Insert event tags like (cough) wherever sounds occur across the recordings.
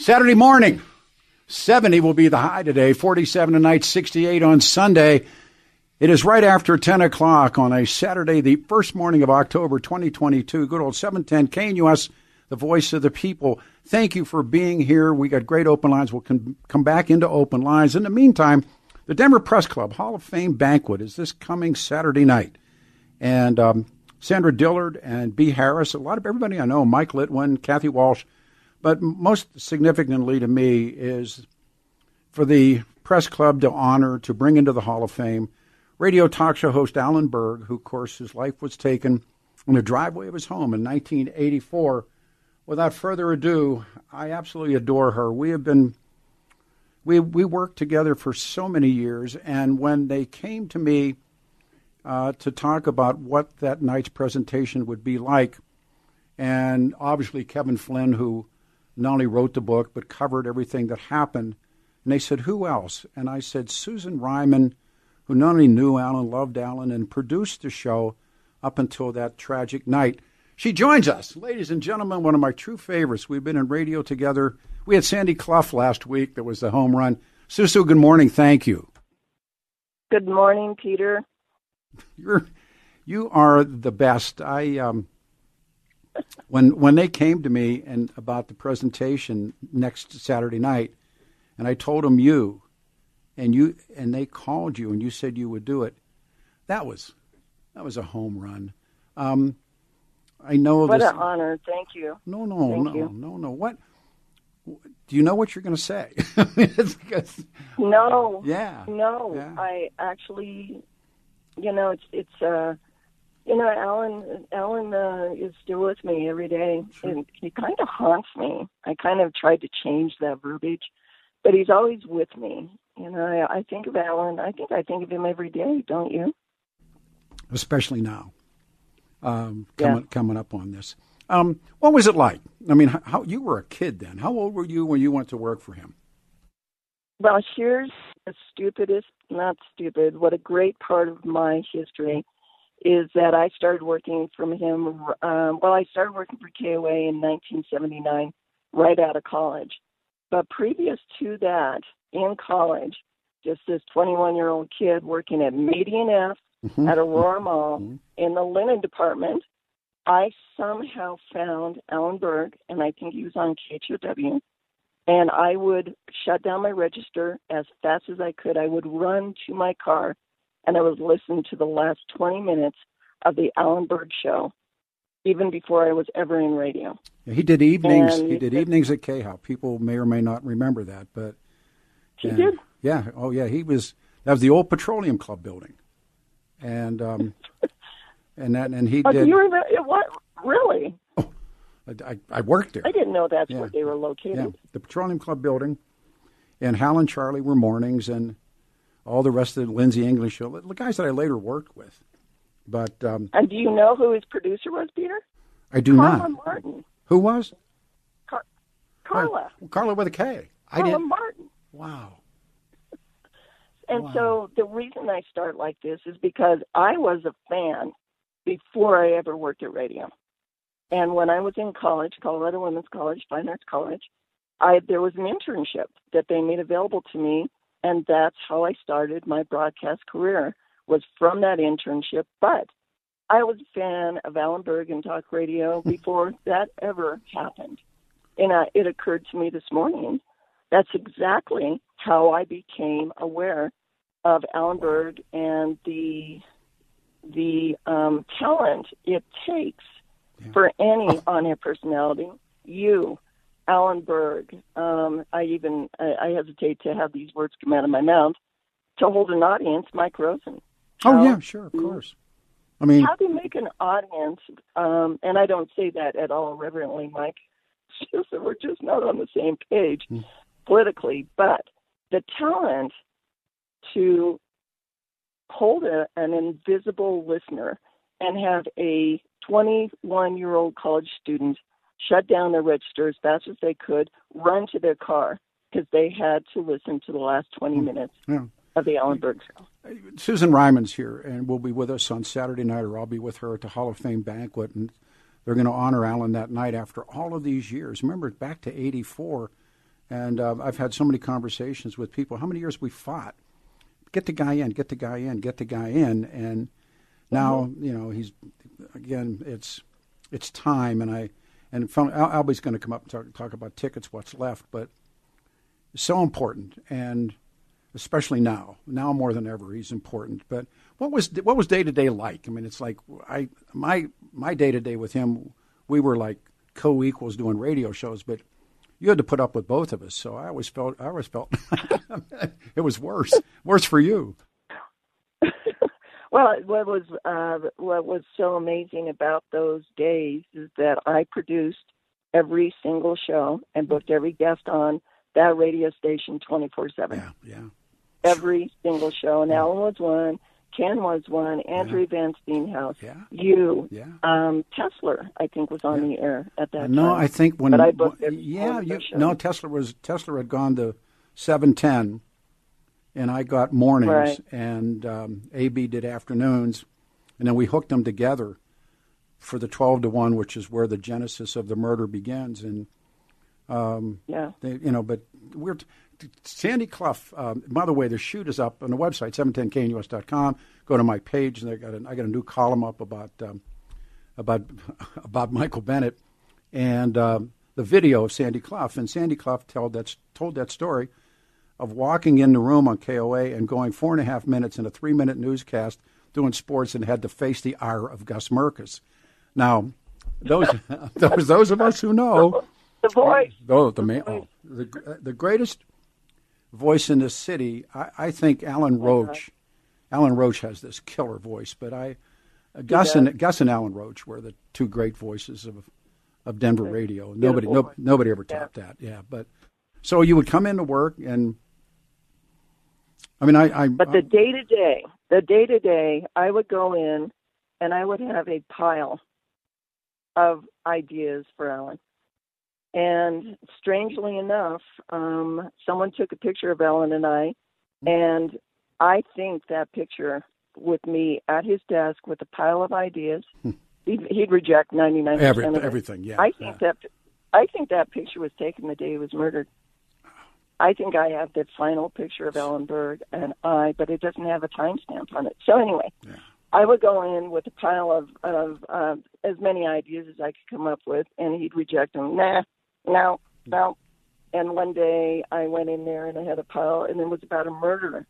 Saturday morning, 70 will be the high today, 47 tonight, 68 on Sunday. It is right after 10 o'clock on a Saturday, the first morning of October 2022. Good old 710 KNUS, the voice of the people. Thank you for being here. We got great open lines. We'll come back into open lines. In the meantime, the Denver Press Club Hall of Fame banquet is this coming Saturday night. And um, Sandra Dillard and B. Harris, a lot of everybody I know, Mike Litwin, Kathy Walsh, but most significantly to me is for the press club to honor, to bring into the Hall of Fame, radio talk show host Alan Berg, who, of course, his life was taken in the driveway of his home in 1984. Without further ado, I absolutely adore her. We have been we we worked together for so many years, and when they came to me uh, to talk about what that night's presentation would be like, and obviously Kevin Flynn, who not only wrote the book but covered everything that happened. And they said, "Who else?" And I said, "Susan Ryman, who not only knew Alan, loved Alan, and produced the show up until that tragic night." She joins us, ladies and gentlemen, one of my true favorites. We've been in radio together. We had Sandy Clough last week. That was the home run. Susu, good morning. Thank you. Good morning, Peter. You're you are the best. I um, when when they came to me and about the presentation next Saturday night, and I told them you, and you and they called you and you said you would do it. That was that was a home run. Um, I know what this, an honor. Thank you. No, no, Thank no, you. no, no. What? Do you know what you're going to say? (laughs) no. Yeah. No. Yeah. I actually, you know, it's it's uh, you know, Alan Alan uh, is still with me every day, Sure. and he kind of haunts me. I kind of tried to change that verbiage, but he's always with me. You know, I, I think of Alan. I think I think of him every day. Don't you? especially now, um, Yeah. coming coming up on this. Um, what was it like? I mean, how, how you were a kid then? How old were you when you went to work for him? Well, here's the stupidest, not stupid, what a great part of my history is that I started working from him. Um, well, I started working for KOA in 1979, right out of college. But previous to that, in college, just this 21 year old kid working at Median F Mhm. at Aurora Mall Mhm. in the linen department, I somehow found Alan Berg, and I think he was on KHOW. And I would shut down my register as fast as I could. I would run to my car and I was listen to the last 20 minutes of the Alan Berg show, even before I was ever in radio. He did evenings. And he did evenings at KHOW. People may or may not remember that, but He and- did. Yeah. Oh, yeah. He was. That was the old Petroleum Club building, and um, (laughs) and that and he Oh, did. do you remember? What? Really? I, I worked there. I didn't know that's Yeah. where they were located. Yeah, the Petroleum Club building, and Hal and Charlie were mornings, and all the rest of the Lindsay English show, the guys that I later worked with. But um, And do you know who his producer was, Peter? I do Carla not. Martin. Who was Car- Carla. Oh, Carla with a K. I Carla didn't. Martin. Wow. And Wow. so the reason I start like this is because I was a fan before I ever worked at radio. And when I was in college, Colorado Women's College, Fine Arts College, I there was an internship that they made available to me, and that's how I started my broadcast career. Was from that internship, but I was a fan of Alan Berg and talk radio (laughs) before that ever happened. And uh, it occurred to me this morning that's exactly how I became aware of Alan Berg and the the um, talent it takes for any on-air personality. You, Alan Berg. Um, I even I, I hesitate to have these words come out of my mouth. To hold an audience, Mike Rosen. Oh How- yeah, sure, of course. I mean, How do you make an audience? Um, and I don't say that at all reverently, Mike. (laughs) just that we're just not on the same page politically. But the talent to hold a, an invisible listener and have a 21 year old college student shut down their register as fast as they could, run to their car because they had to listen to the last 20 minutes Yeah. of the Alan Berg show. Susan Ryman's here and will be with us on Saturday night, or I'll be with her at the Hall of Fame banquet, and they're going to honor Alan that night after all of these years. Remember, back to '84, and uh, I've had so many conversations with people. How many years we fought? Get the guy in, get the guy in, get the guy in, and now you know he's again. It's it's time, and I and Al- Albie's going to come up and talk, talk about tickets, what's left, but it's so important, and especially now. Now more than ever, he's important. But what was what was day to day like? I mean, it's like I my my day to day with him, we were like co equals doing radio shows, but you had to put up with both of us. So I always felt I always felt (laughs) it was worse worse for you. Well, what was uh, what was so amazing about those days is that I produced every single show and booked every guest on that radio station twenty four seven. Yeah, yeah. Every single show, and Alan was one, Ken was one, Andrew Van Steenhouse, Yeah. you, Yeah. um, Tesla, I think was on the air at that No, time. No, I think when But I booked yeah, you, no Tesla was Tesla had gone to seven ten, and I got mornings, Right. and um, AB did afternoons, and then we hooked them together for the twelve to one, which is where the genesis of the murder begins, and yeah. they, you know, but we're Sandy Clough. Um, by the way, the shoot is up on the website 710knus.com. Go to my page, and I got a, I got a new column up about um, about (laughs) about Michael Bennett and um, the video of Sandy Clough. And Sandy Clough told that told that story of walking in the room on KOA and going four and a half minutes in a three minute newscast doing sports and had to face the ire of Gus Mircos. Now, those (laughs) those those of us who know. The voice. Oh, the man, oh, the the greatest voice in this city. I, I think Alan Roach. Alan Roach has this killer voice, but I, uh, Gus and Gus and Alan Roach were the two great voices of of Denver radio. Nobody, no, nobody ever topped that. Yeah, but so you would come into work and. I mean, I, I But the day to day, the day to day, I would go in and I would have a pile of ideas for Alan. And strangely enough, um, someone took a picture of Alan and I, and I think that picture with me at his desk with a pile of ideas, he'd, he'd reject ninety nine percent of it. everything. Yeah, I think that I think that picture was taken the day he was murdered. I think I have the final picture of Alan Berg and I, but it doesn't have a timestamp on it. So anyway, I would go in with a pile of of uh, as many ideas as I could come up with, and he'd reject them. Nah, no, no. And one day I went in there and I had a pile, and it was about a murder.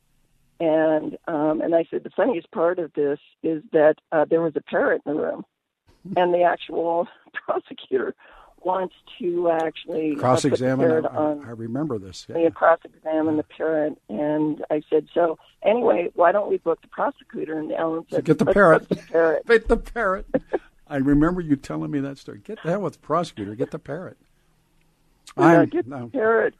And um, and I said the funniest part of this is that uh, there was a parrot in the room, (laughs) and the actual (laughs) prosecutor wants to actually uh, cross put the examine. I, on I remember this. they had cross-examined the parrot, and I said, "So anyway, why don't we book the prosecutor?" And Alan said, Get the "Let's parrot. the parrot." (laughs) Get the parrot. I remember you telling me that story. Get the hell with the prosecutor. Get the parrot. Yeah, get no. the parrot.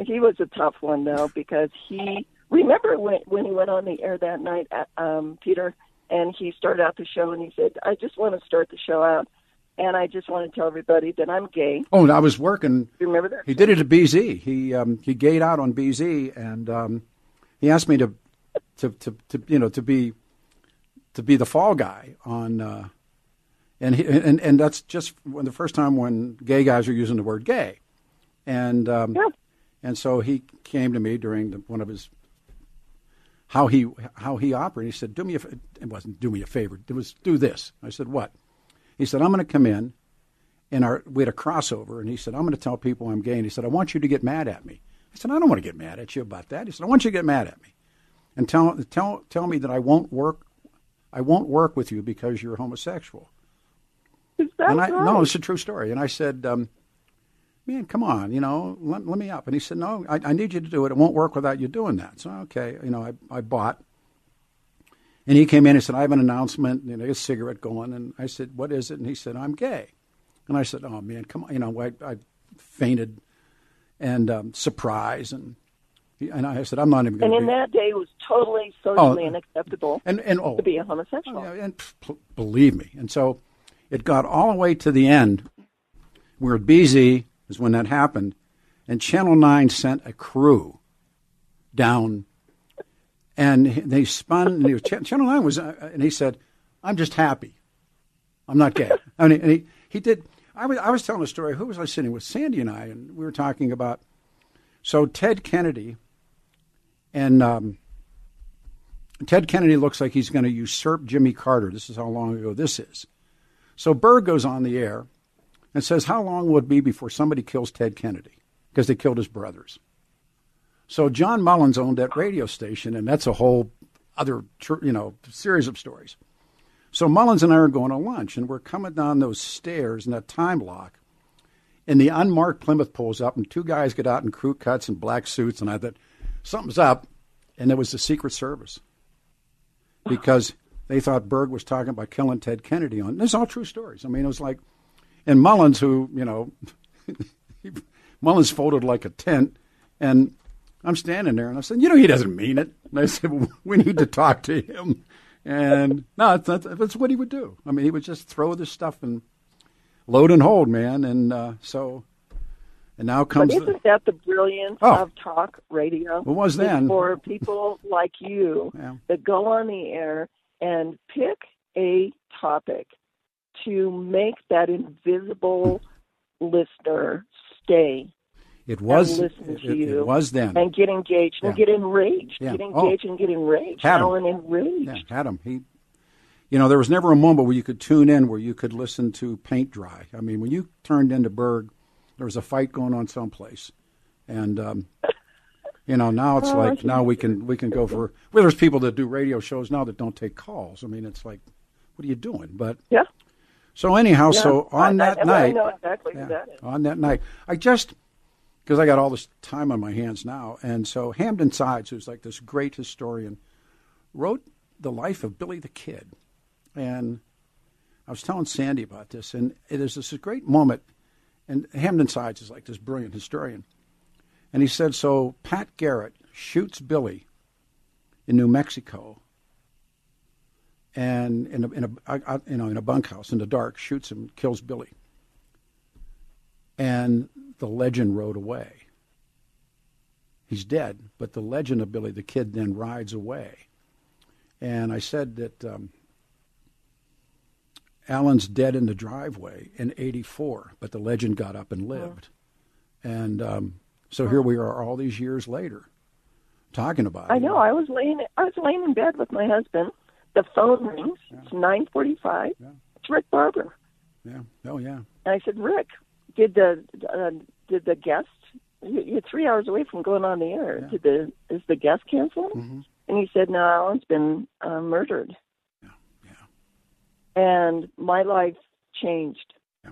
He was a tough one though because he remember when when he went on the air that night, at, um, Peter, and he started out the show and he said, "I just want to start the show out." And I just want to tell everybody that I'm gay. Oh, and I was working. You remember that? He did it at BZ. He um, he gayed out on BZ, and um, he asked me to, to, to, to, you know, to be, to be the fall guy on, uh, and he, and and that's just when the first time when gay guys are using the word gay, and um, Yeah. and so he came to me during the, one of his how he how he operated. He said, "Do me a it wasn't do me a favor. It was do this." I said, "What?" He said, "I'm going to come in." and our we had a crossover, and he said, "I'm going to tell people I'm gay." And he said, "I want you to get mad at me." I said, "I don't want to get mad at you about that." He said, "I want you to get mad at me, and tell tell tell me that I won't work, I won't work with you because you're homosexual." Is that and I right? no, it's a true story. And I said, um, "Man, come on, you know, let, let me up." And he said, "No, I, I need you to do it. It won't work without you doing that." So okay, you know, I I bought. And he came in and said, I have an announcement, you know, a cigarette going. And I said, What is it? And he said, I'm gay. And I said, Oh man, come on, you know, I, I fainted and um, surprise and and I said I'm not even And in to. that day, it was totally socially Oh. unacceptable and and oh, to be a homosexual. Oh, yeah, and p- believe me. And so it got all the way to the end where BZ is when that happened, and Channel 9 sent a crew down, and they spun, and he was, Channel 9 was, uh, and he said, I'm just happy. I'm not gay. (laughs) I mean, and he, he did, I was, I was telling a story. Who was I sitting with? Sandy and I, and we were talking about, so Ted Kennedy and, um, Ted Kennedy looks like he's going to usurp Jimmy Carter. This is how long ago this is. So Berg goes on the air and says, How long will it be before somebody kills Ted Kennedy? Because they killed his brothers. So John Mullins owned that radio station, and that's a whole other, you know, series of stories. So Mullins and I are going to lunch, and we're coming down those stairs in that time lock, and the unmarked Plymouth pulls up, and two guys get out in crew cuts and black suits, and I thought something's up, and it was the Secret Service because they thought Berg was talking about killing Ted Kennedy. On this is all true stories. I mean, it was like, and Mullins, who you know, (laughs) Mullins folded like a tent, and I'm standing there, and I said, you know, he doesn't mean it. And I said, well, we need to talk to him. And no, it's not, that's what he would do. I mean, he would just throw this stuff and load and hold, man. And uh, so, and now But comes the, isn't that the brilliance Oh. of talk radio? It was then. for people like you Yeah. that go on the air and pick a topic to make that invisible listener stay it was listen it, to it- you it was then. and get engaged and get enraged, Yeah. get Oh. engaged and get enraged. Had. Alan enraged. Yeah, had him. He, you know, there was never a moment where you could tune in where you could listen to paint dry. I mean, when you turned into Berg, there was a fight going on someplace, and um, you know now it's Oh, like now we can we can go for. Well, there's people that do radio shows now that don't take calls. I mean, it's like, what are you doing? But Yeah. so anyhow, Yeah. so on I, that I, I night, know exactly yeah, who that is. on that night, I just because I got all this time on my hands now, and so Hampton Sides, who's like this great historian, wrote the life of Billy the Kid, and I was telling Sandy about this, and it is this great moment, and Hampton Sides is like this brilliant historian, and he said so. Pat Garrett shoots Billy in New Mexico, and in a, in a uh, uh, you know in a bunkhouse in the dark, shoots him, kills Billy. And the legend rode away. He's dead, but the legend of Billy the Kid then rides away. And I said that um, Alan's dead in the driveway in '84, but the legend got up and lived. And um, so here we are, all these years later, talking about I it. know. I was laying. I was laying in bed with my husband. The phone rings. It's nine forty-five. It's Rick Barber. Yeah. Oh yeah. And I said, Rick, did the uh, did the guest? you- You're three hours away from going on the air. Did the is the guest canceled? Mm-hmm. And he said, No, Alan's been uh, murdered. Yeah. And my life changed Yeah.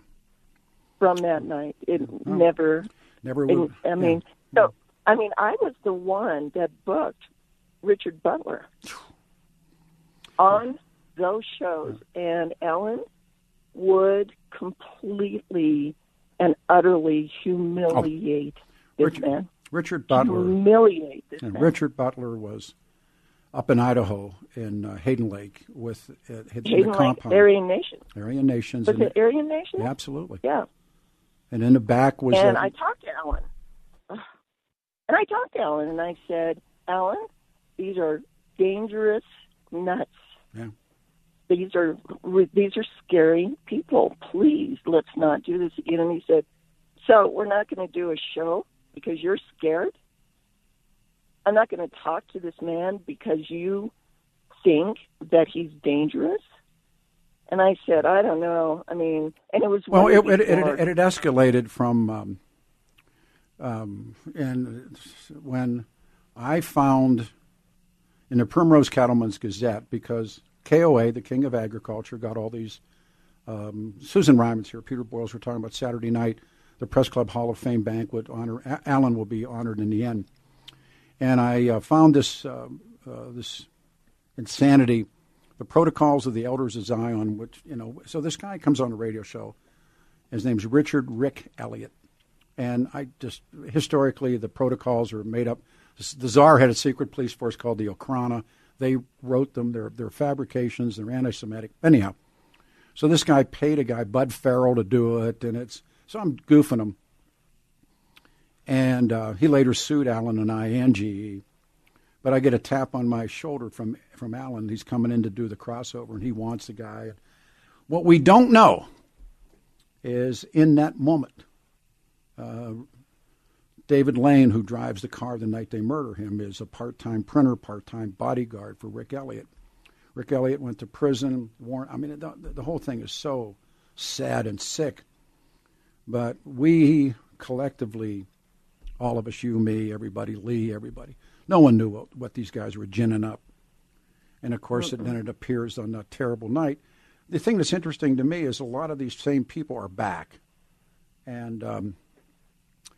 from that night. It Oh. never. Never It. I mean, so I mean, I was the one that booked Richard Butler (sighs) on those shows, and Alan would completely and utterly humiliate this Richard, man. Richard Butler. Humiliate this And man. Richard Butler was up in Idaho in uh, Hayden Lake with uh, Hayden the Lake, compound. Aryan Nation. Aryan Nations. Was it Aryan Nation? yeah, absolutely. Yeah. And in the back was and a- I talked to Alan. And I talked to Alan, and I said, Alan, these are dangerous nuts. Yeah. These are these are scary people. Please, let's not do this again. And he said, so we're not going to do a show because you're scared. I'm not going to talk to this man because you think that he's dangerous. And I said, I don't know. I mean, and it was well, way it, it, it, it escalated from, um, um, and when I found in the Primrose Cattleman's Gazette, because KOA, the King of Agriculture, got all these. Um, Susan Ryman's here, Peter Boyles. We're talking about Saturday night, the Press Club Hall of Fame banquet. Honor A- Alan will be honored in the end, and I uh, found this uh, uh, this insanity, the protocols of the elders of Zion. Which you know, so this guy comes on a radio show. His name's Richard Rick Elliott, And I just historically the protocols are made up. The czar had a secret police force called the Okhrana. They wrote them. They're they're fabrications. They're anti-Semitic. Anyhow, so this guy paid a guy Bud Farrell to do it, and it's so I'm goofing him. And uh, he later sued Alan and I and GE. But I get a tap on my shoulder from from Alan. He's coming in to do the crossover, and he wants the guy. What we don't know is in that moment, uh, David Lane, who drives the car the night they murder him, is a part-time printer, part-time bodyguard for Rick Elliott. Rick Elliott went to prison. Warren, I mean, the, the whole thing is so sad and sick. But we collectively, all of us, you, me, everybody, Lee, everybody, no one knew what, what these guys were ginning up. And of course, it, then it appears on that terrible night. The thing that's interesting to me is a lot of these same people are back. And um,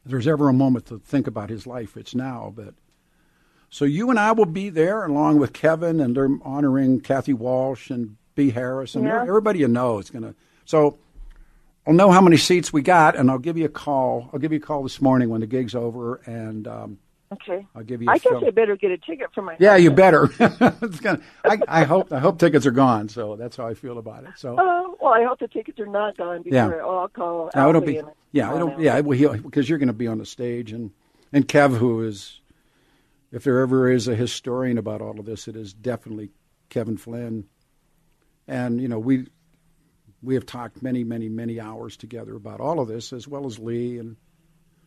if there's ever a moment to think about his life, it's now. But so you and I will be there along with Kevin, and they're honoring Kathy Walsh and B. Harris, and Yeah. everybody you know is going to. So I'll know how many seats we got, and I'll give you a call. I'll give you a call this morning when the gig's over, and um, Okay. I'll give you. a I guess fill- I better get a ticket for my. Yeah, you better. (laughs) it's gonna, I, I hope. I hope tickets are gone. So that's how I feel about it. So Oh well, I hope the tickets are not gone before Yeah. I- oh, I'll call. no, it'll Albie be. Yeah, it'll. Yeah, well, because you're going to be on the stage, and and Kev, who is, if there ever is a historian about all of this, it is definitely Kevin Flynn. And you know we we have talked many, many, many hours together about all of this, as well as Lee, and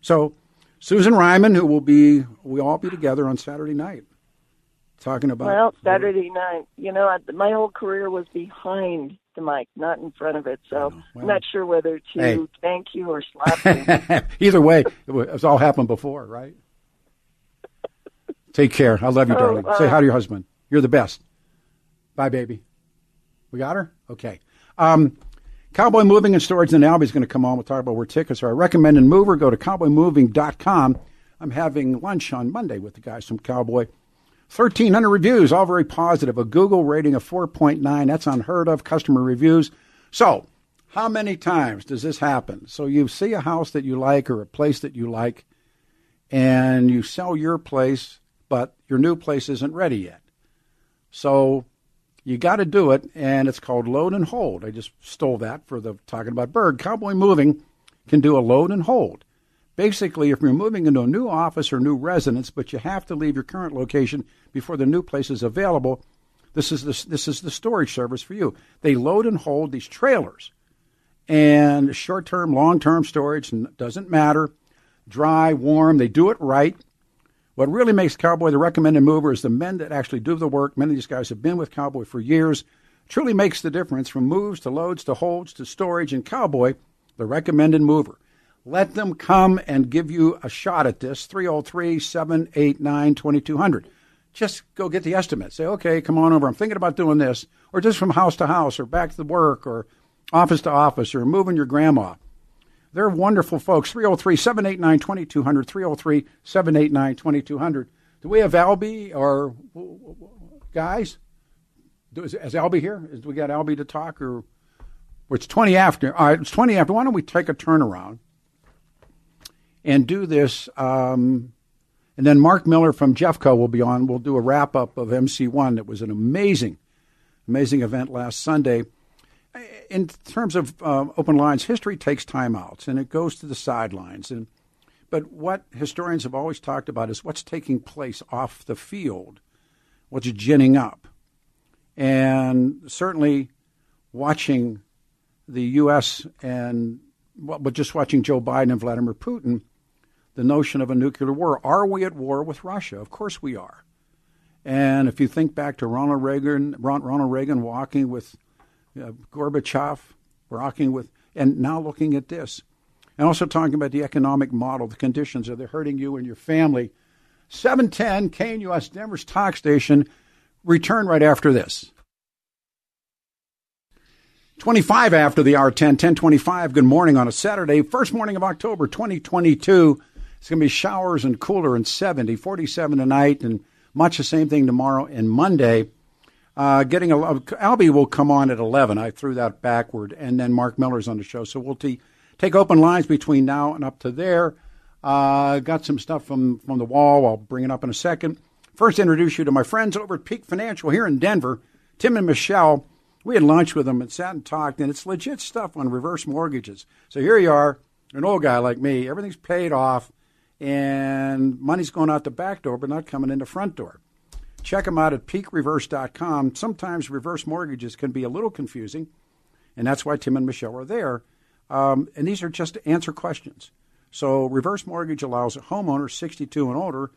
so Susan Ryman, who will be, we all be together on Saturday night, talking about. Well, Saturday night. You know, I, my whole career was behind the mic, not in front of it. So Well- I'm not sure whether to Hey. thank you or slap you. (laughs) Either way, it wa- it's all happened before, right? Take care. I love you, Oh, darling. uh, Say hi to your husband. You're the best. Bye, baby. We got her? Okay. Um, Cowboy Moving and Storage in Albany's going to come on. We'll talk about where tickets are. I recommend in Mover, go to cowboymoving.com. I'm having lunch on Monday with the guys from Cowboy. 1,300 reviews, all very positive. A Google rating of 4.9. That's unheard of. Customer reviews. So, how many times does this happen? So, you see a house that you like or a place that you like, and you sell your place, but your new place isn't ready yet. So, you got to do it, and it's called load and hold. I just stole that for the talking about Berg. Cowboy Moving can do a load and hold. Basically, if you're moving into a new office or new residence, but you have to leave your current location before the new place is available, this is the, this is the storage service for you. They load and hold these trailers, and short term, long term storage doesn't matter. Dry, warm, they do it right. What really makes Cowboy the recommended mover is the men that actually do the work. Many of these guys have been with Cowboy for years. Truly makes the difference from moves to loads to holds to storage. And Cowboy, the recommended mover. Let them come and give you a shot at this 303 789 2200. Just go get the estimate. Say, okay, come on over. I'm thinking about doing this. Or just from house to house or back to work or office to office or moving your grandma. They're wonderful folks. 303 789 2200. 303 789 2200. Do we have Albie or guys? Is, is Albie here? Is, do we got Albie to talk or? It's 20 after. All right, it's 20 after. Why don't we take a turnaround and do this? Um, and then Mark Miller from Jeffco will be on. We'll do a wrap up of MC1. It was an amazing, amazing event last Sunday in terms of um, open lines, history takes timeouts and it goes to the sidelines. And but what historians have always talked about is what's taking place off the field, what's ginning up, and certainly watching the U.S. and well, but just watching Joe Biden and Vladimir Putin, the notion of a nuclear war. Are we at war with Russia? Of course we are. And if you think back to Ronald Reagan, Ronald Reagan walking with uh, Gorbachev, rocking with, and now looking at this, and also talking about the economic model, the conditions are they hurting you and your family. 710 KNUS Denver's talk station. Return right after this. 25 after the hour 10, 1025. Good morning on a Saturday, first morning of October 2022. It's going to be showers and cooler and 70, 47 tonight, and much the same thing tomorrow and Monday. Uh, getting a Albie will come on at 11. I threw that backward, and then Mark Miller's on the show. So we'll t- Take open lines between now and up to there. Uh, got some stuff from, from the wall. I'll bring it up in a second. First, introduce you to my friends over at Peak Financial here in Denver, Tim and Michelle. We had lunch with them and sat and talked, and it's legit stuff on reverse mortgages. So here you are, an old guy like me. Everything's paid off, and money's going out the back door, but not coming in the front door. Check them out at peakreverse.com. Sometimes reverse mortgages can be a little confusing, and that's why Tim and Michelle are there. Um, and these are just to answer questions. So, reverse mortgage allows a homeowner 62 and older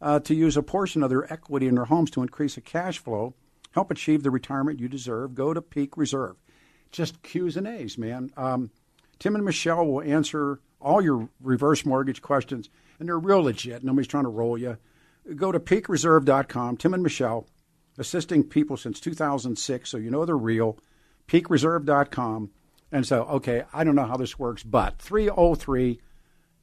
uh, to use a portion of their equity in their homes to increase a cash flow, help achieve the retirement you deserve. Go to Peak Reserve. Just Q's and A's, man. Um, Tim and Michelle will answer all your reverse mortgage questions, and they're real legit. Nobody's trying to roll you. Go to peakreserve.com. Tim and Michelle, assisting people since 2006, so you know they're real. Peakreserve.com. And so, okay, I don't know how this works, but 303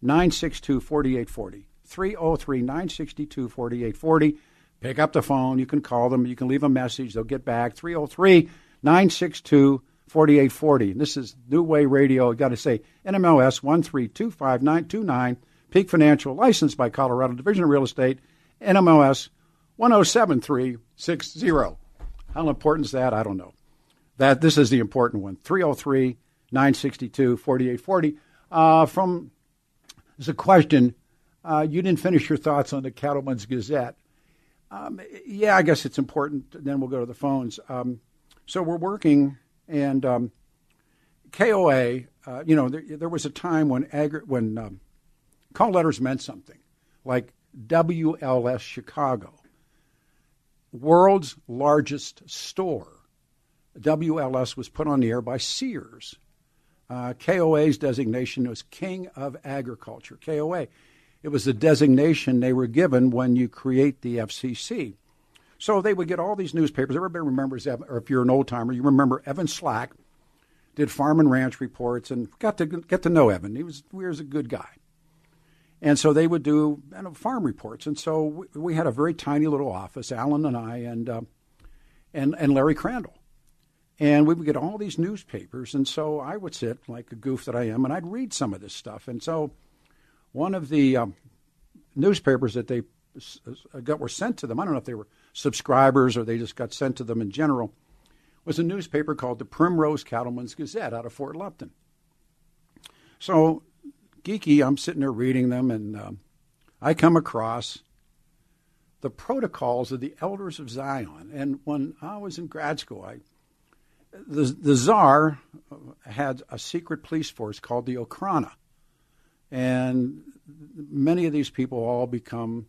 962 4840. 303 962 4840. Pick up the phone. You can call them. You can leave a message. They'll get back. 303 962 4840. This is New Way Radio. I've got to say NMLS 1325929. Peak Financial, licensed by Colorado Division of Real Estate, NMLS 107360. How important is that? I don't know. That This is the important one 303 962 4840. Uh, from there's a question. Uh, you didn't finish your thoughts on the Cattleman's Gazette. Um, yeah, I guess it's important. Then we'll go to the phones. Um, so we're working, and um, KOA. Uh, you know, there, there, was a time when agri- when um, call letters meant something, like WLS Chicago, world's largest store. WLS was put on the air by Sears. Uh, KOA's designation was King of Agriculture. KOA. It was the designation they were given when you create the FCC. So they would get all these newspapers. Everybody remembers, or if you're an old timer, you remember Evan Slack did farm and ranch reports and got to get to know Evan. He was, he was a good guy. And so they would do you know, farm reports. And so we, we, had a very tiny little office, Alan and I, and, uh, and, and Larry Crandall. And we would get all these newspapers. And so I would sit, like a goof that I am, and I'd read some of this stuff. And so one of the um, newspapers that they got were sent to them, I don't know if they were subscribers or they just got sent to them in general, was a newspaper called the Primrose Cattleman's Gazette out of Fort Lupton. So, geeky, I'm sitting there reading them, and um, I come across the protocols of the Elders of Zion. And when I was in grad school, I the, the czar had a secret police force called the Okhrana. And many of these people all become,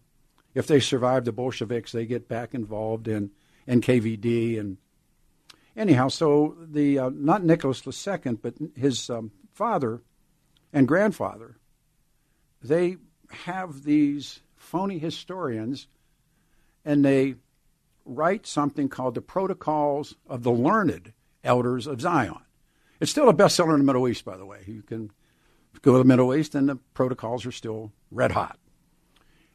if they survive the Bolsheviks, they get back involved in NKVD. And anyhow, so the uh, not Nicholas II, but his um, father and grandfather, they have these phony historians and they write something called the Protocols of the Learned Elders of Zion. It's still a bestseller in the Middle East, by the way. You can go to the Middle East, and the protocols are still red hot.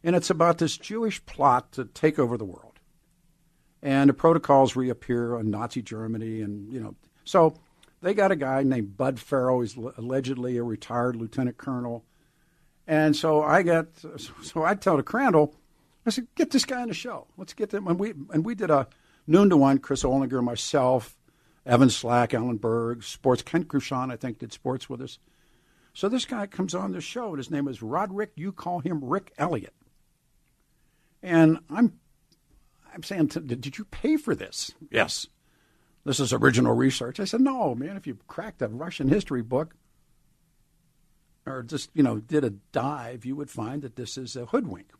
And it's about this Jewish plot to take over the world. And the protocols reappear in Nazi Germany, and you know, so they got a guy named Bud Farrow. He's allegedly a retired lieutenant colonel. And so I got, so I tell the Crandall, I said, get this guy on the show. Let's get them. And we and we did a noon to one. Chris Olinger, myself, Evan Slack, Alan Berg, sports. Ken Cruchon, I think, did sports with us. So this guy comes on the show, and his name is Roderick. You call him Rick Elliott. And I'm, I'm saying, did you pay for this? Yes. This is original research. I said, no, man. If you cracked a Russian history book, or just you know did a dive, you would find that this is a hoodwink.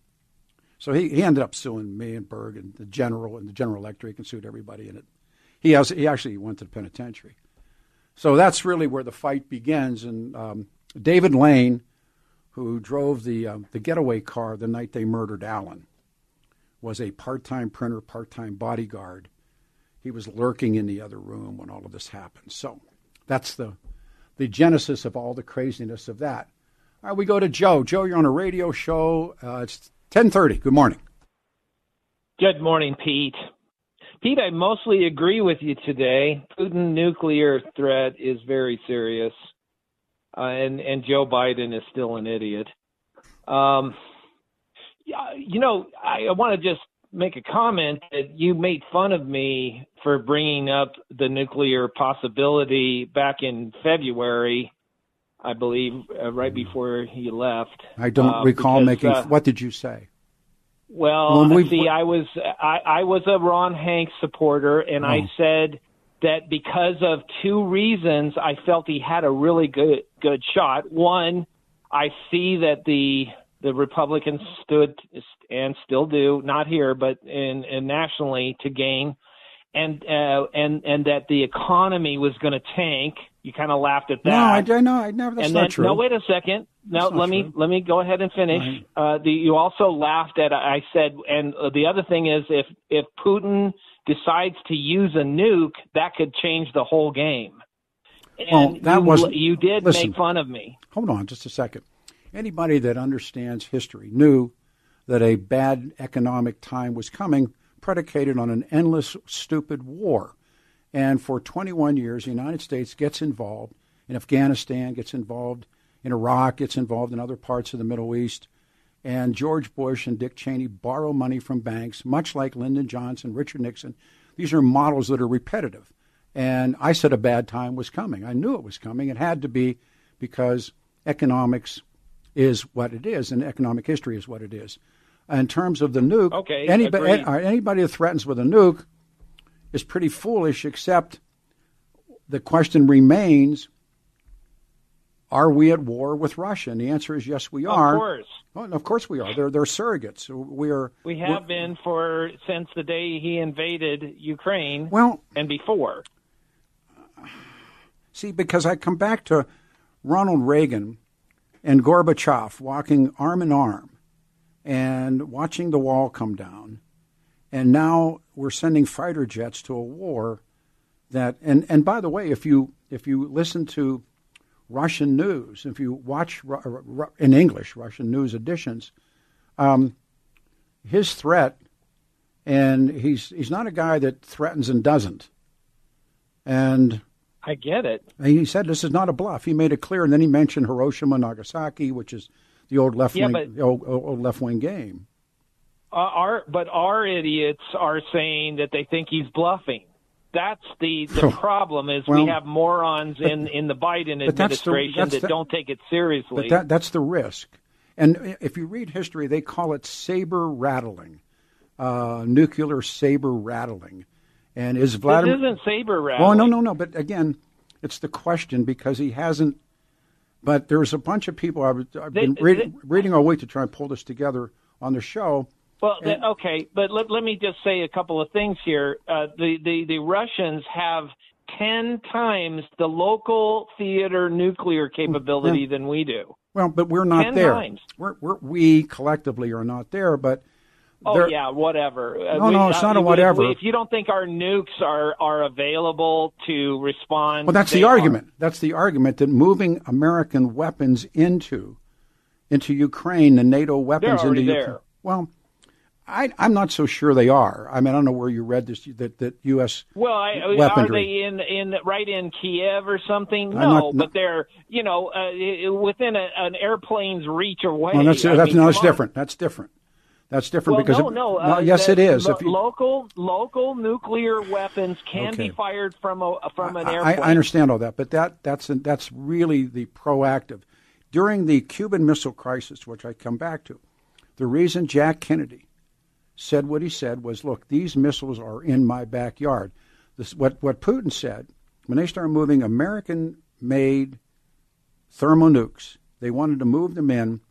So he, he ended up suing me and Berg and the general and the General Electric and sued everybody in it. He has he actually went to the penitentiary. So that's really where the fight begins. And um, David Lane, who drove the uh, the getaway car the night they murdered Alan, was a part-time printer, part-time bodyguard. He was lurking in the other room when all of this happened. So that's the the genesis of all the craziness of that. All right, we go to Joe. Joe, you're on a radio show. Uh, it's 10:30. Good morning. Good morning, Pete. Pete, I mostly agree with you today. Putin nuclear threat is very serious. uh, and and Joe Biden is still an idiot. Um, you know, I, I want to just make a comment that you made fun of me for bringing up the nuclear possibility back in February, I believe, uh, right before he left. I don't uh, recall because, making. uh, what did you say? well, When we- see, I was I, I was a Ron Hanks supporter, and I Oh. said that because of two reasons, I felt he had a really good good shot. One, I see that the the Republicans stood and still do, not here, but in, in nationally, to gain, and uh, and and that the economy was going to tank. You kind of laughed at that. No, I, I no, I never. That's and not then, true. no, wait a second. No, let me let me go ahead and finish. Uh, the, you also laughed at. I said, and the other thing is, if if Putin decides to use a nuke, that could change the whole game. And Well, that wasn't- you did listen. make fun of me. Hold on just a second. Anybody that understands history knew that a bad economic time was coming, predicated on an endless, stupid war. And for 21 years, the United States gets involved in Afghanistan, gets involved in Iraq, gets involved in other parts of the Middle East. And George Bush and Dick Cheney borrow money from banks, much like Lyndon Johnson, Richard Nixon. These are models that are repetitive. And I said a bad time was coming. I knew it was coming. It had to be because economics is what it is, and economic history is what it is. In terms of the nuke, Okay, anybody, agreed. anybody that threatens with a nuke is pretty foolish, except the question remains are we at war with Russia? And the answer is yes, we are. Of course, Oh, and of course we are. They're, they're surrogates. We are. we have been for since the day he invaded Ukraine Well, and before. See, because I come back to Ronald Reagan and Gorbachev walking arm in arm and watching the wall come down. And now we're sending fighter jets to a war that and, and by the way, if you if you listen to Russian news, if you watch in English Russian news editions, um, his threat, and he's he's not a guy that threatens and doesn't. And I get it. and he said this is not a bluff. He made it clear, and then he mentioned Hiroshima, Nagasaki, which is the old left Yeah, wing, but- old, old left wing game. Uh, our but our idiots are saying that they think he's bluffing. That's the the problem is Well, we have morons in in the Biden but that's the- administration that's that don't take it seriously. But that, that's the risk. And if you read history, they call it saber rattling, uh, nuclear saber rattling. And is this Vladimir? isn't saber Oh rattling. no, no, no. But again, it's the question because he hasn't. But there's a bunch of people I've, I've They- been read, they- reading all week to try and pull this together on the show. Well, th- okay, but let, let me just say a couple of things here. Uh, the, the the Russians have ten times the local theater nuclear capability than we do. Well, but we're not Ten there. times. We're, we're, we collectively are not there. But Oh there- yeah, whatever. Uh, No, no, it's not a whatever. we- if you don't think our nukes are are available to respond, Well, that's the are. argument. That's the argument that moving American weapons into into Ukraine, the NATO weapons into there. Ukraine. Well, I, I'm not so sure they are. I mean, I don't know where you read this that that U.S. Well, I, are they in in right in Kiev or something? No, not- but they're you know uh, within a, an airplane's reach away. Well, that's I that's mean, no, that's different. That's different. That's different Well, because no, it- no. Uh, yes, it is. lo- If you, local local nuclear weapons can Okay. be fired from a from an I. I understand all that, but that that's that's really the proactive. During the Cuban Missile Crisis, which I come back to, the reason Jack Kennedy said what he said was, "Look, these missiles are in my backyard." This, what what Putin said when they started moving American-made thermonukes, they wanted to move them in.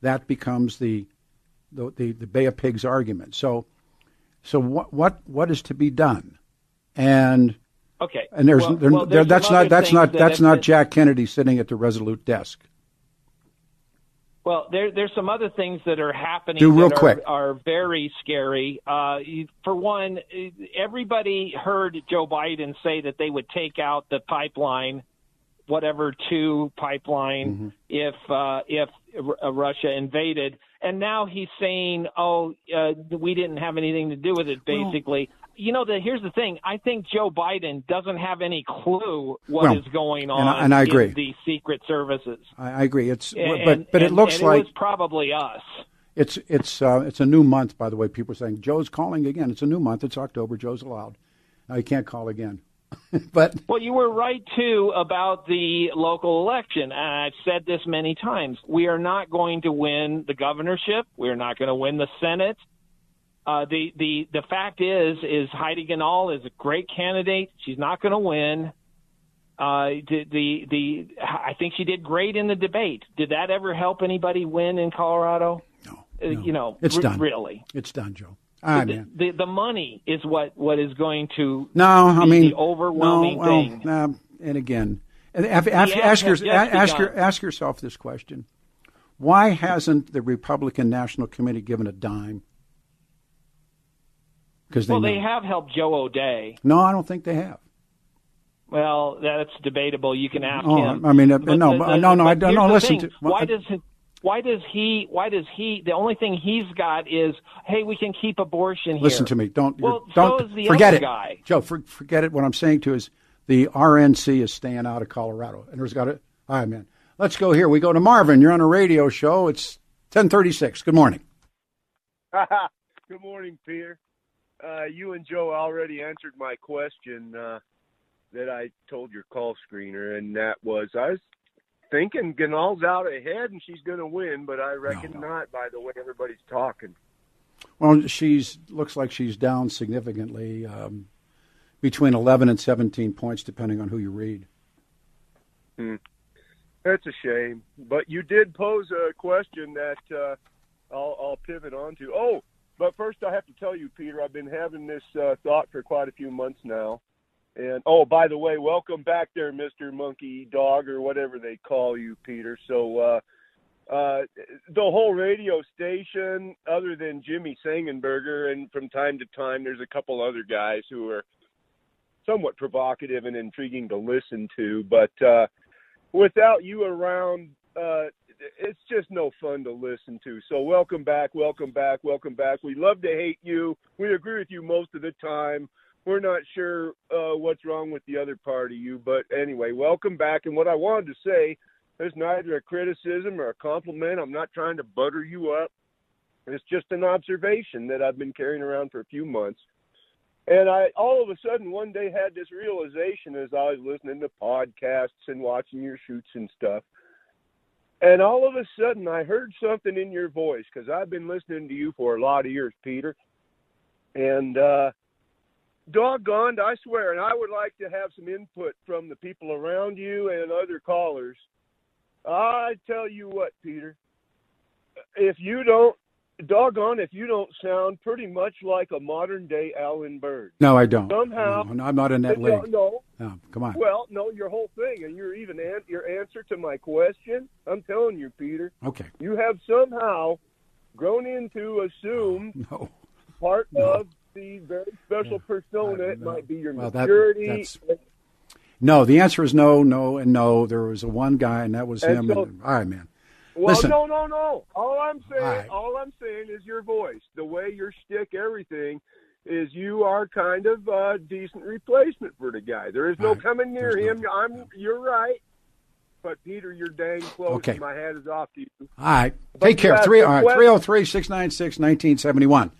That becomes the the, the, the Bay of Pigs argument. So, so what what what is to be done? And okay, and there's, well, there, well, there- there's that's not that's not that that's not Jack Kennedy sitting at the Resolute desk. Well, there, there's some other things that are happening Do real that are, quick. are very scary. Uh, for one, everybody heard Joe Biden say that they would take out the pipeline, whatever two pipeline, if uh, if R- Russia invaded. And now he's saying, "Oh, uh, we didn't have anything to do with it." Basically, you know, the, here's the thing. I think Joe Biden doesn't have any clue what Well, is going and on I- and I agree. in the secret services. I, I agree. It's And, but but it looks and like it was probably us. it's it's uh, it's a new month. By the way, people are saying Joe's calling again. It's a new month. It's October. Joe's allowed. Now he can't call again. (laughs) but Well, you were right too about the local election. And I've said this many times. We are not going to win the governorship. We're not going to win the Senate. Uh, the the the fact is is Heidi Ganahl is a great candidate. She's not going to win. Uh, the, the the I think she did great in the debate. Did that ever help anybody win in Colorado? no, Uh, no. You know, it's re- done. Really, It's done, Joe. Right, the, the the money is what what is going to No, I mean the overwhelming no, well, thing. nah, and again, af- ask, your, ask, your, ask yourself this question: Why hasn't the Republican National Committee given a dime? Because they well, know. they have helped Joe O'Day. No, I don't think they have. Well, that's debatable. You can ask Oh, him. I mean, uh, no, the- the- no, no, I don't- no, listen thing. to- well, why I- does? Why does he? Why does he? The only thing he's got is, hey, we can keep abortion here. Listen to me. Don't Well, don't so is the forget other it, guy. Joe. For, forget it. What I'm saying to you is the RNC is staying out of Colorado, and there's got it. All right, man. Let's go here. We go to Marvin. You're on a radio show. It's 10:36. Good morning. (laughs) Good morning, Peter. Uh, you and Joe already answered my question uh, that I told your call screener, and that was I was thinking Ganahl's out ahead and she's going to win, but I reckon no. not by the way everybody's talking. Well, she's looks like she's down significantly, um, between 11 and 17 points, depending on who you read. Hmm. That's a shame. But you did pose a question that uh, I'll, I'll pivot onto. Oh, but first I have to tell you, Peter, I've been having this uh, thought for quite a few months now. And oh, by the way, welcome back there, Mister Monkey Dog, or whatever they call you, Peter. So uh, uh, the whole radio station, other than Jimmy Sangenberger, and from time to time, there's a couple other guys who are somewhat provocative and intriguing to listen to, but. Uh, without you around, uh, it's just no fun to listen to. So welcome back, welcome back, welcome back. We love to hate you. We agree with you most of the time. We're not sure uh, what's wrong with the other part of you, but anyway, welcome back. And what I wanted to say is neither a criticism or a compliment. I'm not trying to butter you up. It's just an observation that I've been carrying around for a few months. And I all of a sudden one day had this realization as I was listening to podcasts and watching your shoots and stuff. And all of a sudden I heard something in your voice because I've been listening to you for a lot of years, Peter. And uh doggone, I swear, and I would like to have some input from the people around you and other callers. I tell you what, Peter, if you don't doggone if you don't sound pretty much like a modern day Alan Berg. No, I don't. Somehow- no, I'm not in that league. no, No, come on. well, no, your whole thing, and you're even an- your answer to my question. I'm telling you, Peter, Okay. you have somehow grown into assume (laughs) No. part No. of the very special persona. It might be your Well, maturity. that's- No, the answer is no, no, and no. There was a one guy, and that was And him. so- and, all right, man. Well, Listen. no, no, no. All I'm saying, All right. all I'm saying is your voice, the way your shtick, everything, is you are kind of a decent replacement for the guy. There is no All right. coming near There's him. no- I'm, you're right. But Peter, you're dang close. Okay. My hat is off to you. All right. But Take care. you Three, all right, 303 696 1971.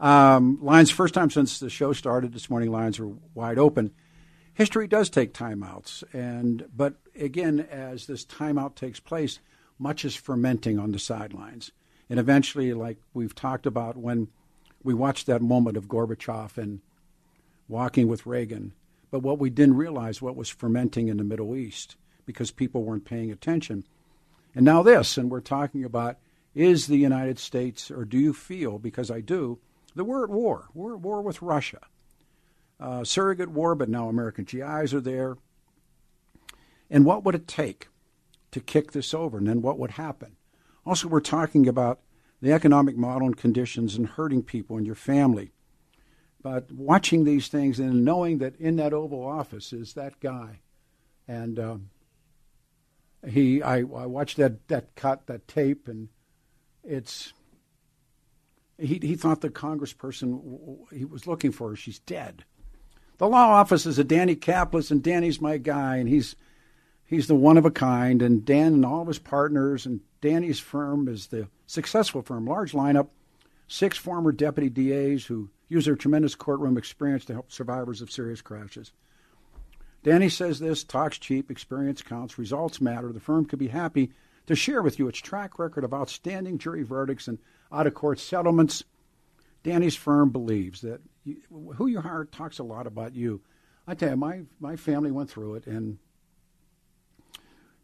Um, lines, first time since the show started this morning, lines are wide open. History does take timeouts, and but again, as this timeout takes place, much is fermenting on the sidelines, and eventually, like we've talked about, when we watched that moment of Gorbachev and walking with Reagan, but what we didn't realize what was fermenting in the Middle East because people weren't paying attention. And now this, and we're talking about is the United States, or do you feel, because I do, that we're at war. We're at war with Russia. Uh, surrogate war, but now American GIs are there. And what would it take to kick this over? And then what would happen? Also, we're talking about the economic model and conditions and hurting people and your family. But watching these things and knowing that in that Oval Office is that guy. And um, he, I, I watched that, that cut, that tape, and it's he, he thought the congressperson he was looking for, she's dead. The law office is a Danny Caplis, and Danny's my guy, and he's he's the one of a kind. And Dan and all of his partners, and Danny's firm is the successful firm, large lineup, six former deputy DAs who use their tremendous courtroom experience to help survivors of serious crashes. Danny says this talks cheap, experience counts, results matter. The firm could be happy to share with you its track record of outstanding jury verdicts and out of court settlements. Danny's firm believes that you, who you hire talks a lot about you. I tell you, my, my family went through it, and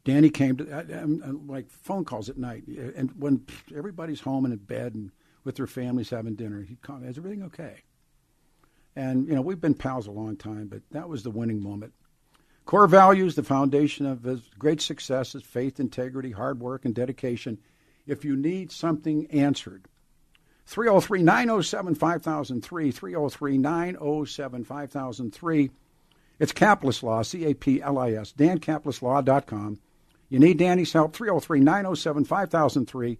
Danny came to uh, like phone calls at night, and when everybody's home and in bed and with their families having dinner, he'd call, me, "Is everything okay?" And you know, we've been pals a long time, but that was the winning moment. Core values, the foundation of his great success is faith, integrity, hard work, and dedication. If you need something answered, 303 907 5003, 303 907 5003. It's Caplis Law, C A P L I S, dancaplislaw.com. You need Danny's help, 303 907 5003.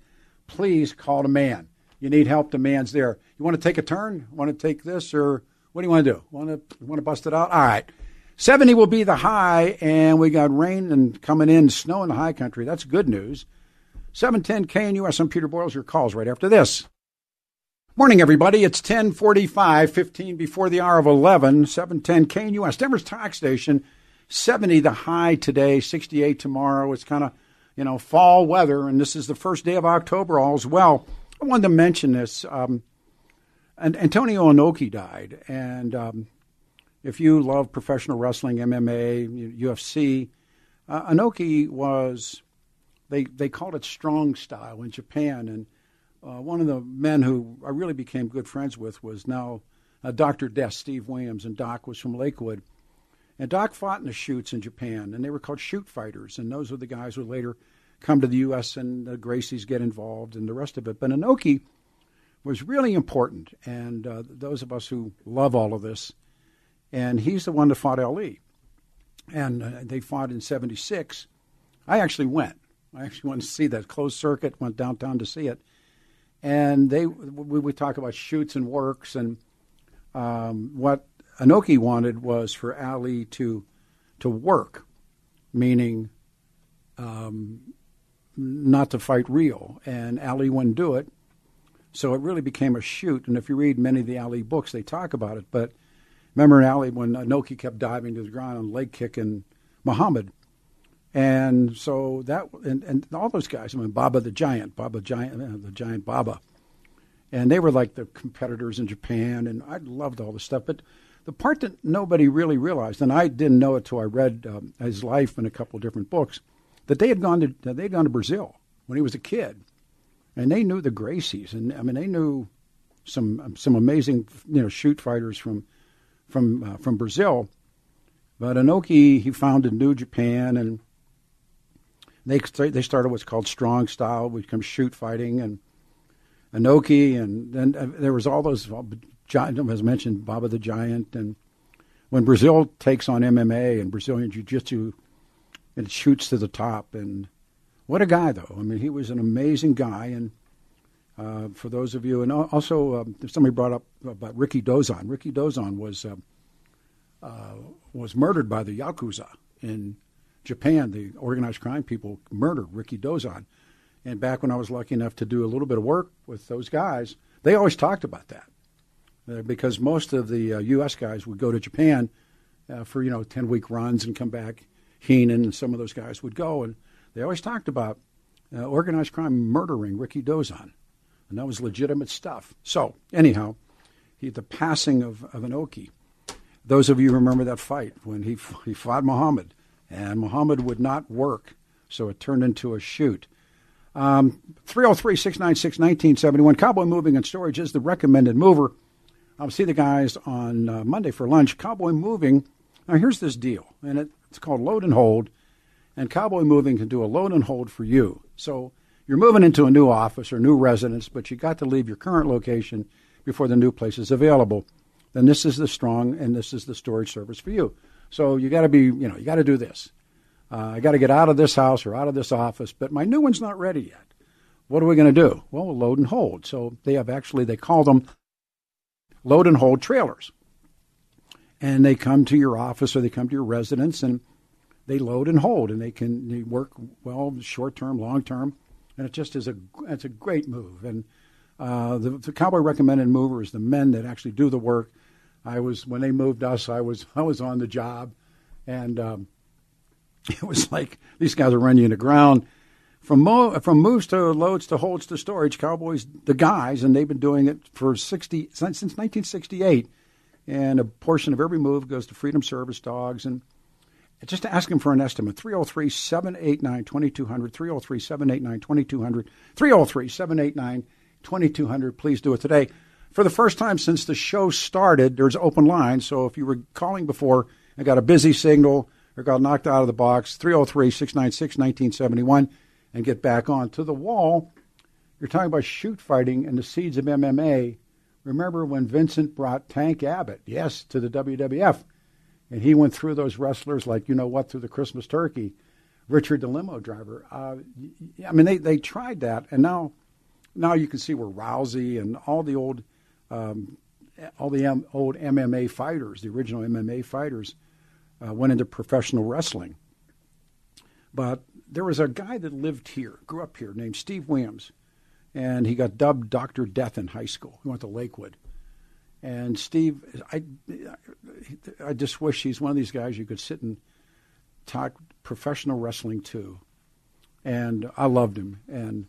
Please call the man. You need help, the man's there. You want to take a turn? Want to take this, or what do you want to do? Want to, want to bust it out? All right. 70 will be the high, and we got rain and coming in, snow in the high country. That's good news. 710 KNUS. I'm Peter Boyles. Your calls right after this. Morning, everybody. It's 1045, 15 before the hour of 11, 710 KNUS. Denver's Talk Station. 70 the high today, 68 tomorrow. It's kind of, you know, fall weather, and this is the first day of October all as well. I wanted to mention this. Um, and Antonio Inoki died, and um, if you love professional wrestling, MMA, UFC, uh, Inoki was they they called it strong style in Japan, and uh, one of the men who I really became good friends with was now uh, Dr. Death, Steve Williams, and Doc was from Lakewood. And Doc fought in the shoots in Japan, and they were called shoot fighters, and those were the guys who later come to the U.S. and the Gracies get involved and the rest of it. But Inoki was really important, and uh, those of us who love all of this and he's the one that fought Ali. And uh, they fought in 76. I actually went. I actually went to see that closed circuit, went downtown to see it. And they we would talk about shoots and works. And um, what Inoki wanted was for Ali to, to work, meaning um, not to fight real. And Ali wouldn't do it. So it really became a shoot. And if you read many of the Ali books, they talk about it. But remember in Ali when Inoki kept diving to the ground and leg kicking Muhammad. And so that and, and all those guys, I mean Baba the Giant, Baba Giant, uh, the Giant Baba, and they were like the competitors in Japan, and I loved all the stuff. But the part that nobody really realized, and I didn't know it till I read um, his life in a couple of different books, that they had gone to they had gone to Brazil when he was a kid, and they knew the Gracies, and I mean they knew some some amazing you know shoot fighters from from uh, from Brazil. But Inoki he founded New Japan, and they they started what's called strong style, which becomes shoot fighting, and Inoki, and then uh, there was all those giant, as mentioned, Baba the Giant, and when Brazil takes on MMA and Brazilian Jiu Jitsu, it shoots to the top, and what a guy though! I mean, he was an amazing guy, and uh, for those of you, and also uh, somebody brought up about Ricky Dozon. Ricky Dozon was uh, uh, was murdered by the yakuza in Japan. The organized crime people murdered Ricky Dozon. And back when I was lucky enough to do a little bit of work with those guys, they always talked about that uh, because most of the uh, U.S. guys would go to Japan uh, for you know ten week runs and come back. Heenan and some of those guys would go, and they always talked about uh, organized crime murdering Ricky Dozon. and that was legitimate stuff. So, anyhow, he, the passing of, of Inoki. Those of you remember that fight when he, (laughs) he fought Muhammad, and Muhammad would not work, so it turned into a shoot. Um, 303 696 1971. Cowboy Moving and Storage is the recommended mover. I'll see the guys on uh, Monday for lunch. Cowboy Moving. Now, here's this deal, and it, it's called Load and Hold. And Cowboy Moving can do a load and hold for you. So you're moving into a new office or new residence, but you got to leave your current location before the new place is available. Then this is the strong and this is the storage service for you. So you got to be, you know, you got to do this. Uh, I got to get out of this house or out of this office, but my new one's not ready yet. what are we going to do? Well, we'll load and hold. So they have actually, they call them load and hold trailers. And they come to your office or they come to your residence and they load and hold and they can they work well short term, long term. And it just is a, it's a great move. And uh, the, the cowboy recommended mover is the men that actually do the work. I was, when they moved us, I was, (laughs) I was on the job and, um, (laughs) it was like these guys are running you ground from mo- from moves to loads to holds to storage. Cowboys, the guys, and they've been doing it for sixty since 1968. And a portion of every move goes to Freedom Service dogs. And just ask them for an estimate 303 789 2200. 303 789 2200. 303 789 2200. Please do it today. For the first time since the show started, there's open lines. So if you were calling before and got a busy signal or got knocked out of the box, 303 696 1971 and get back on. To the wall, you're talking about shoot fighting and the seeds of MMA. Remember when Vincent brought Tank Abbott, yes, to the WWF, and he went through those wrestlers like you know what through the Christmas turkey. Richard the limo driver. Uh, I mean, they, they tried that, and now now you can see where Rousey and all the old um, all the M- old MMA fighters, the original MMA fighters, uh, went into professional wrestling. But there was a guy that lived here, grew up here, named Steve Williams, and he got dubbed Doctor Death in high school. He went to Lakewood, and Steve, I, I just wish he's one of these guys you could sit and talk professional wrestling to, and I loved him. And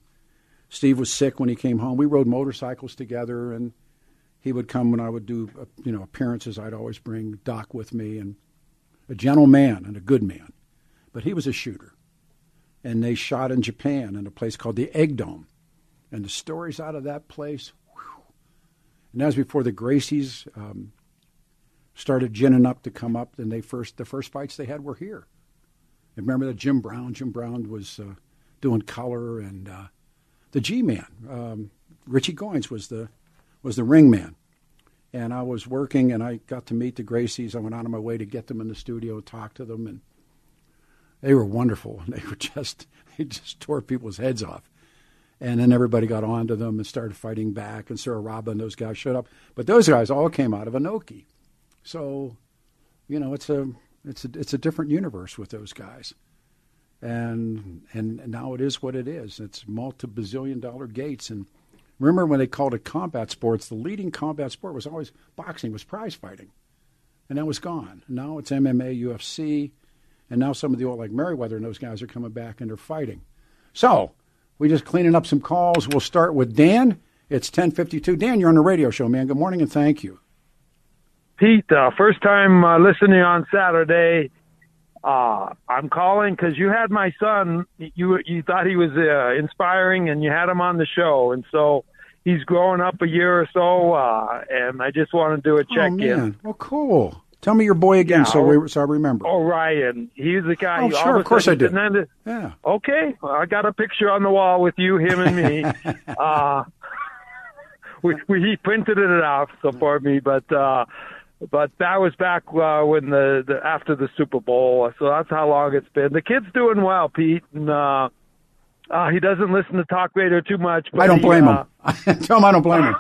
Steve was sick when he came home. We rode motorcycles together, and he would come when I would do uh, you know appearances. I'd always bring Doc with me, and a gentle man and a good man, but he was a shooter and they shot in Japan in a place called the Egg Dome. And the stories out of that place, whew. and that was before the Gracies um, started ginning up to come up. And they first the first fights they had were here. And remember that Jim Brown? Jim Brown was uh, doing color, and uh, the G Man, um, Richie Goins was the was the ring man. And I was working, and I got to meet the Gracies. I went out of my way to get them in the studio, talk to them, and they were wonderful. (laughs) They were just they just tore people's heads off. And then everybody got onto them and started fighting back. And Sarah Robin, and those guys showed up. But those guys all came out of Inoki. So, you know, it's a it's a it's a different universe with those guys. And and now it is what it is. It's multi bazillion dollar gates. And remember when they called it combat sports, the leading combat sport was always boxing, was prize fighting. And that was gone. Now it's MMA, UFC, and now some of the old, like Mayweather and those guys, are coming back and they're fighting. So we just cleaning up some calls. We'll start with Dan. It's 1052. Dan, you're on the radio show, man. Good morning and thank you. Pete, uh, first time uh, listening on Saturday. Uh, I'm calling because you had my son. You you thought he was uh, inspiring, and you had him on the show, and so he's growing up a year or so. Uh, and I just want to do a check oh, in. Well, cool. Tell me your boy again, Yeah, so oh- we so I remember. Oh, Ryan, he's the guy. Oh, sure, of course I did. didn't have to- Yeah. Okay, well, I got a picture on the wall with you, him, and me. (laughs) uh, (laughs) we, we he printed it out so for me, but uh, but that was back uh, when the, the after the Super Bowl. So that's how long it's been. The kid's doing well, Pete, and uh, uh, he doesn't listen to talk radio too much. But I don't he, blame uh, (laughs) him. Tell him I don't blame him.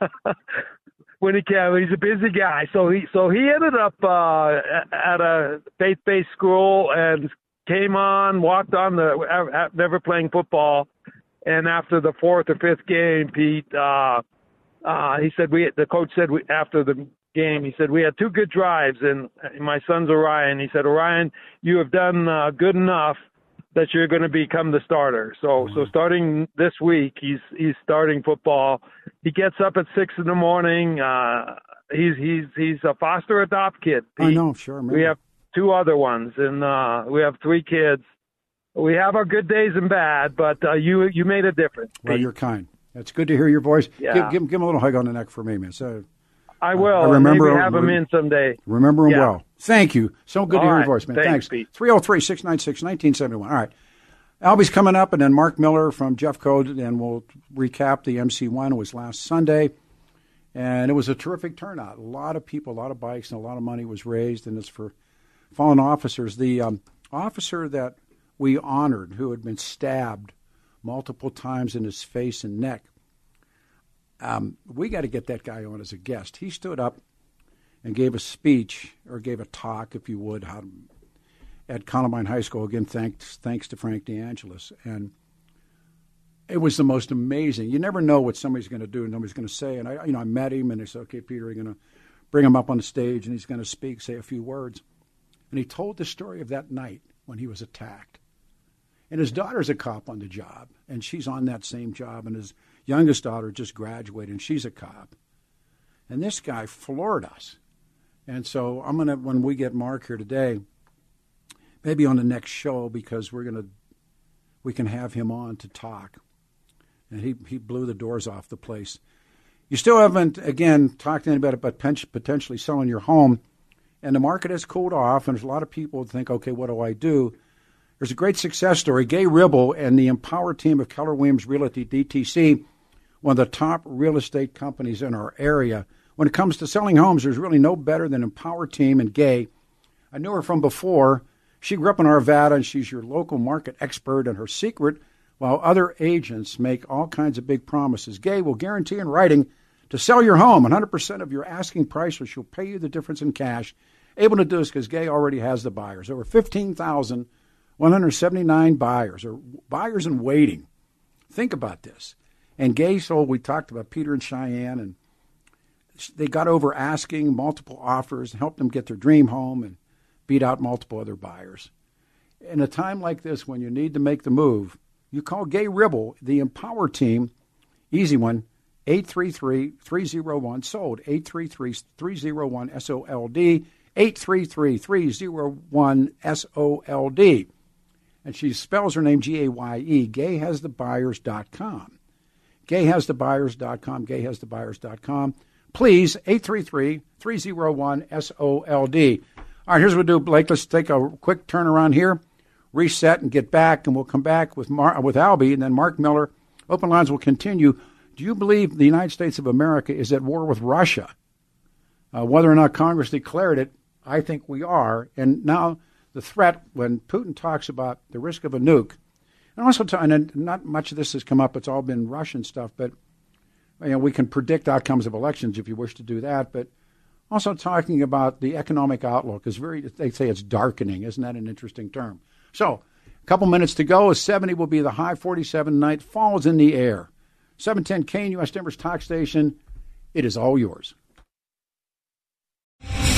(laughs) when he can. He's a busy guy. So he so he ended up uh, at a faith-based school and came on, walked on the never playing football, and after the fourth or fifth game, Pete, uh, uh, he said we the coach said we, after the game he said we had two good drives and my son's Orion. He said Orion, you have done uh, good enough that you're going to become the starter. So so starting this week, he's he's starting football. He gets up at six in the morning. Uh, he's he's he's a foster adopt kid. I know, sure. We have two other ones, and uh, we have three kids. We have our good days and bad, but uh, you you made a difference. Well, Pete. you're kind. It's good to hear your voice. Yeah. Give, give, give him a little hug on the neck for me, man. So I will. I remember- maybe have him in someday. remember him Yeah. well. Thank you. So good to All hear your voice, man. Thanks, Thanks. 303 696 1971. All right. Albie's coming up, and then Mark Miller from JeffCo, and we'll recap the MC1. It was last Sunday, and it was a terrific turnout. A lot of people, a lot of bikes, and a lot of money was raised, and it's for fallen officers. The um, officer that we honored, who had been stabbed multiple times in his face and neck. Um, we got to get that guy on as a guest. He stood up and gave a speech or gave a talk, if you would, at Columbine High School. Again, thanks thanks to Frank DeAngelis, and it was the most amazing. You never know what somebody's going to do and somebody's going to say. And I, you know, I met him, and they said, "Okay, Peter, you're going to bring him up on the stage, and he's going to speak, say a few words." And he told the story of that night when he was attacked. And his daughter's a cop on the job, and she's on that same job, and his youngest daughter just graduated, and she's a cop. And this guy floored us. And so I'm gonna when we get Mark here today, maybe on the next show because we're gonna we can have him on to talk. And he he blew the doors off the place. You still haven't again talked to anybody about potentially selling your home, and the market has cooled off. And there's a lot of people who think, okay, what do I do? There's a great success story. Gaye Ribble and the Empower team of Keller Williams Realty DTC, one of the top real estate companies in our area when it comes to selling homes, there's really no better than Empower Team and Gaye. I knew her from before. She grew up in Arvada, and she's your local market expert. And her secret, while other agents make all kinds of big promises, Gaye will guarantee in writing to sell your home 100% of your asking price, or she'll pay you the difference in cash. Able to do this because Gaye already has the buyers. Over 15,179 buyers, or buyers in waiting. Think about this. And Gaye sold, we talked about Peter and Cheyenne and they got over asking multiple offers and helped them get their dream home and beat out multiple other buyers. In a time like this, when you need to make the move, you call Gaye Ribble, the Empower team, easy one, 833-301 sold, 833-301 SOLD, 833-301 SOLD. And she spells her name G-A-Y-E, gayhasthebuyers.com. Gayhasthebuyers.com, gayhasthebuyers.com please, 833 301 SOLD. All right, here's what we'll do, Blake. Let's take a quick turnaround here, reset, and get back, and we'll come back with Mar- with Albie and then Mark Miller. Open lines will continue. Do you believe the United States of America is at war with Russia? Uh, whether or not Congress declared it, I think we are. And now the threat, when Putin talks about the risk of a nuke, and also, t- and not much of this has come up, it's all been Russian stuff, but you know, we can predict outcomes of elections if you wish to do that, but also talking about the economic outlook is very, they say it's darkening. Isn't that an interesting term? So, a couple minutes to go. 70 will be the high, 47 night. Falls in the air. 710 KNUS Denver's talk station. It is all yours.